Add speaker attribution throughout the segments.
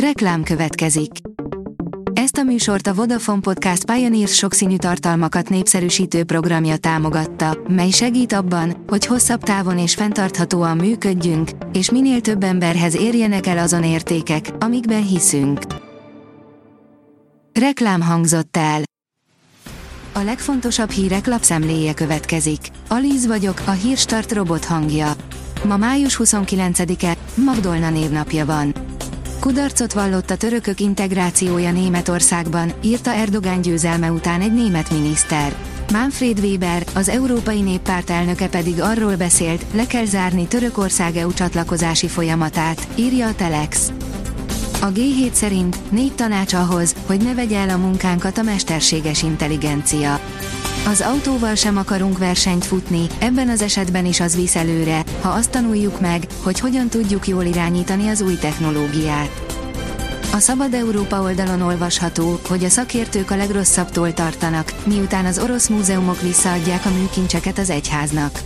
Speaker 1: Reklám következik. Ezt a műsort a Vodafone Podcast Pioneers sokszínű tartalmakat népszerűsítő programja támogatta, mely segít abban, hogy hosszabb távon és fenntarthatóan működjünk, és minél több emberhez érjenek el azon értékek, amikben hiszünk. Reklám hangzott el. A legfontosabb hírek lapszemléje következik. Alíz vagyok, a hírstart robot hangja. Ma május 29-e, Magdolna névnapja van. Kudarcot vallott a törökök integrációja Németországban, írta Erdogán győzelme után egy német miniszter. Manfred Weber, az Európai Néppárt elnöke pedig arról beszélt, le kell zárni Törökország EU csatlakozási folyamatát, írja a Telex. A G7 szerint négy tanács ahhoz, hogy ne vegye el a munkánkat a mesterséges intelligencia. Az autóval sem akarunk versenyt futni, ebben az esetben is az visz előre, ha azt tanuljuk meg, hogy hogyan tudjuk jól irányítani az új technológiát. A Szabad Európa oldalon olvasható, hogy a szakértők a legrosszabbtól tartanak, miután az orosz múzeumok visszaadják a műkincseket az egyháznak.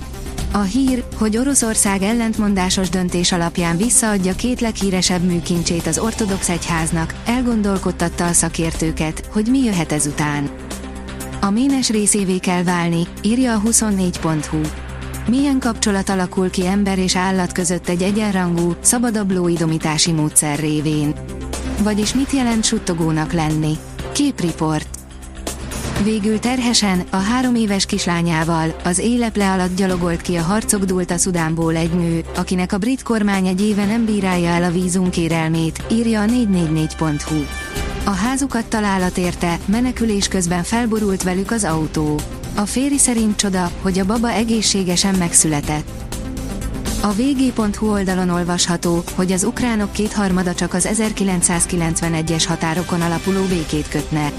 Speaker 1: A hír, hogy Oroszország ellentmondásos döntés alapján visszaadja két leghíresebb műkincsét az ortodox egyháznak, elgondolkodtatta a szakértőket, hogy mi jöhet ezután. A ménes részévé kell válni, írja a 24.hu. Milyen kapcsolat alakul ki ember és állat között egy egyenrangú, szabadabb idomítási módszer révén? Vagyis mit jelent suttogónak lenni? Képriport. Végül terhesen, a három éves kislányával, az éleple alatt gyalogolt ki a harcok dúlt a Szudánból egy nő, akinek a brit kormány egy éve nem bírálja el a vízum kérelmét, írja a 444.hu. A házukat találat érte, menekülés közben felborult velük az autó. A féri szerint csoda, hogy a baba egészségesen megszületett. A vg.hu oldalon olvasható, hogy az ukránok kétharmada csak az 1991-es határokon alapuló békét kötne.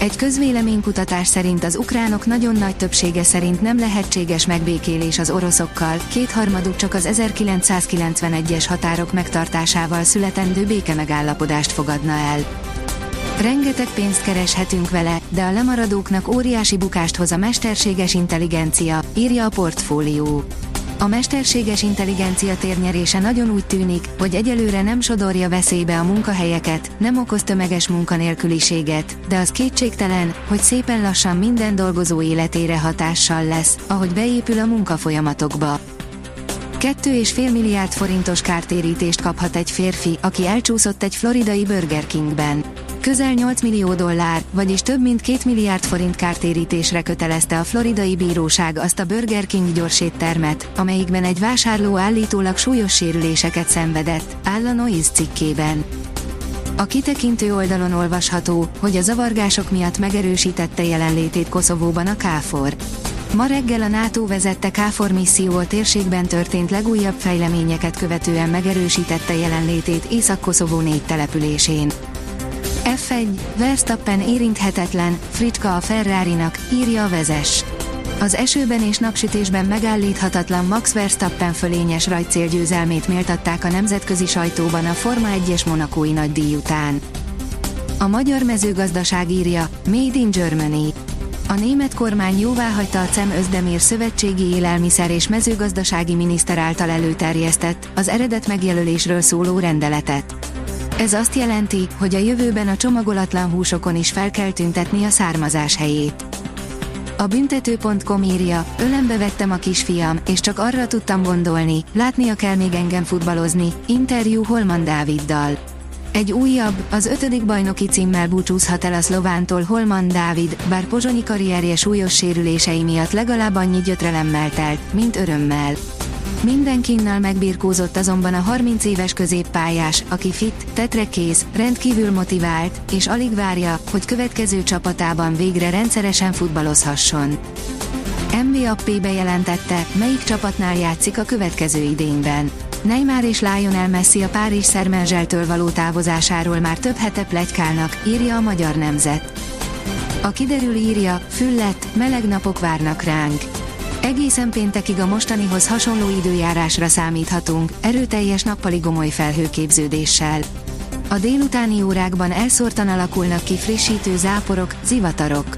Speaker 1: Egy közvéleménykutatás szerint az ukránok nagyon nagy többsége szerint nem lehetséges megbékélés az oroszokkal, kétharmaduk csak az 1991-es határok megtartásával születendő béke megállapodást fogadna el. Rengeteg pénzt kereshetünk vele, de a lemaradóknak óriási bukást hoz a mesterséges intelligencia, írja a portfólió. A mesterséges intelligencia térnyerése nagyon úgy tűnik, hogy egyelőre nem sodorja veszélybe a munkahelyeket, nem okoz tömeges munkanélküliséget, de az kétségtelen, hogy szépen lassan minden dolgozó életére hatással lesz, ahogy beépül a munkafolyamatokba. 2,5 milliárd forintos kártérítést kaphat egy férfi, aki elcsúszott egy floridai Burger Kingben. Közel 8 millió dollár, vagyis több mint 2 milliárd forint kártérítésre kötelezte a floridai bíróság azt a Burger King gyorséttermet, amelyikben egy vásárló állítólag súlyos sérüléseket szenvedett, áll a Noise cikkében. A kitekintő oldalon olvasható, hogy a zavargások miatt megerősítette jelenlétét Koszovóban a KFOR. Ma reggel a NATO vezette KFOR misszió a térségben történt legújabb fejleményeket követően megerősítette jelenlétét Észak-Koszovó négy településén. F1, Verstappen érinthetetlen, Fricska a Ferrari-nak, írja a vezes. Az esőben és napsütésben megállíthatatlan Max Verstappen fölényes rajtcélgyőzelmét méltatták a nemzetközi sajtóban a Forma 1-es monakói díj után. A magyar mezőgazdaság írja, Made in Germany. A német kormány jóváhagyta a CEM Özdemér szövetségi élelmiszer és mezőgazdasági miniszter által előterjesztett, az eredet megjelölésről szóló rendeletet. Ez azt jelenti, hogy a jövőben a csomagolatlan húsokon is fel kell tüntetni a származás helyét. A büntető.com írja, ölembe vettem a kisfiam, és csak arra tudtam gondolni, látnia kell még engem futballozni, interjú Holman Dáviddal. Egy újabb, az ötödik bajnoki címmel búcsúzhat el a szlovántól Holman Dávid, bár pozsonyi karrierje súlyos sérülései miatt legalább annyi gyötrelemmel telt, mint örömmel. Mindenkinnal megbirkózott azonban a 30 éves középpályás, aki fit, tetrekész, rendkívül motivált, és alig várja, hogy következő csapatában végre rendszeresen futballozhasson. MBAP bejelentette, melyik csapatnál játszik a következő idényben. Neymar és Lionel Messi a Párizs Szermenzseltől való távozásáról már több hete plegykálnak, írja a Magyar Nemzet. A kiderül írja, füllet, meleg napok várnak ránk. Egészen péntekig a mostanihoz hasonló időjárásra számíthatunk, erőteljes nappali gomoly felhőképződéssel. A délutáni órákban elszórtan alakulnak ki frissítő záporok, zivatarok.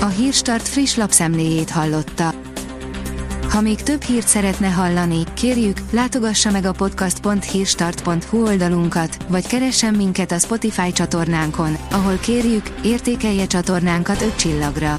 Speaker 1: A Hírstart friss lapszemléjét hallotta. Ha még több hírt szeretne hallani, kérjük, látogassa meg a podcast.hírstart.hu oldalunkat, vagy keressen minket a Spotify csatornánkon, ahol kérjük, értékelje csatornánkat 5 csillagra.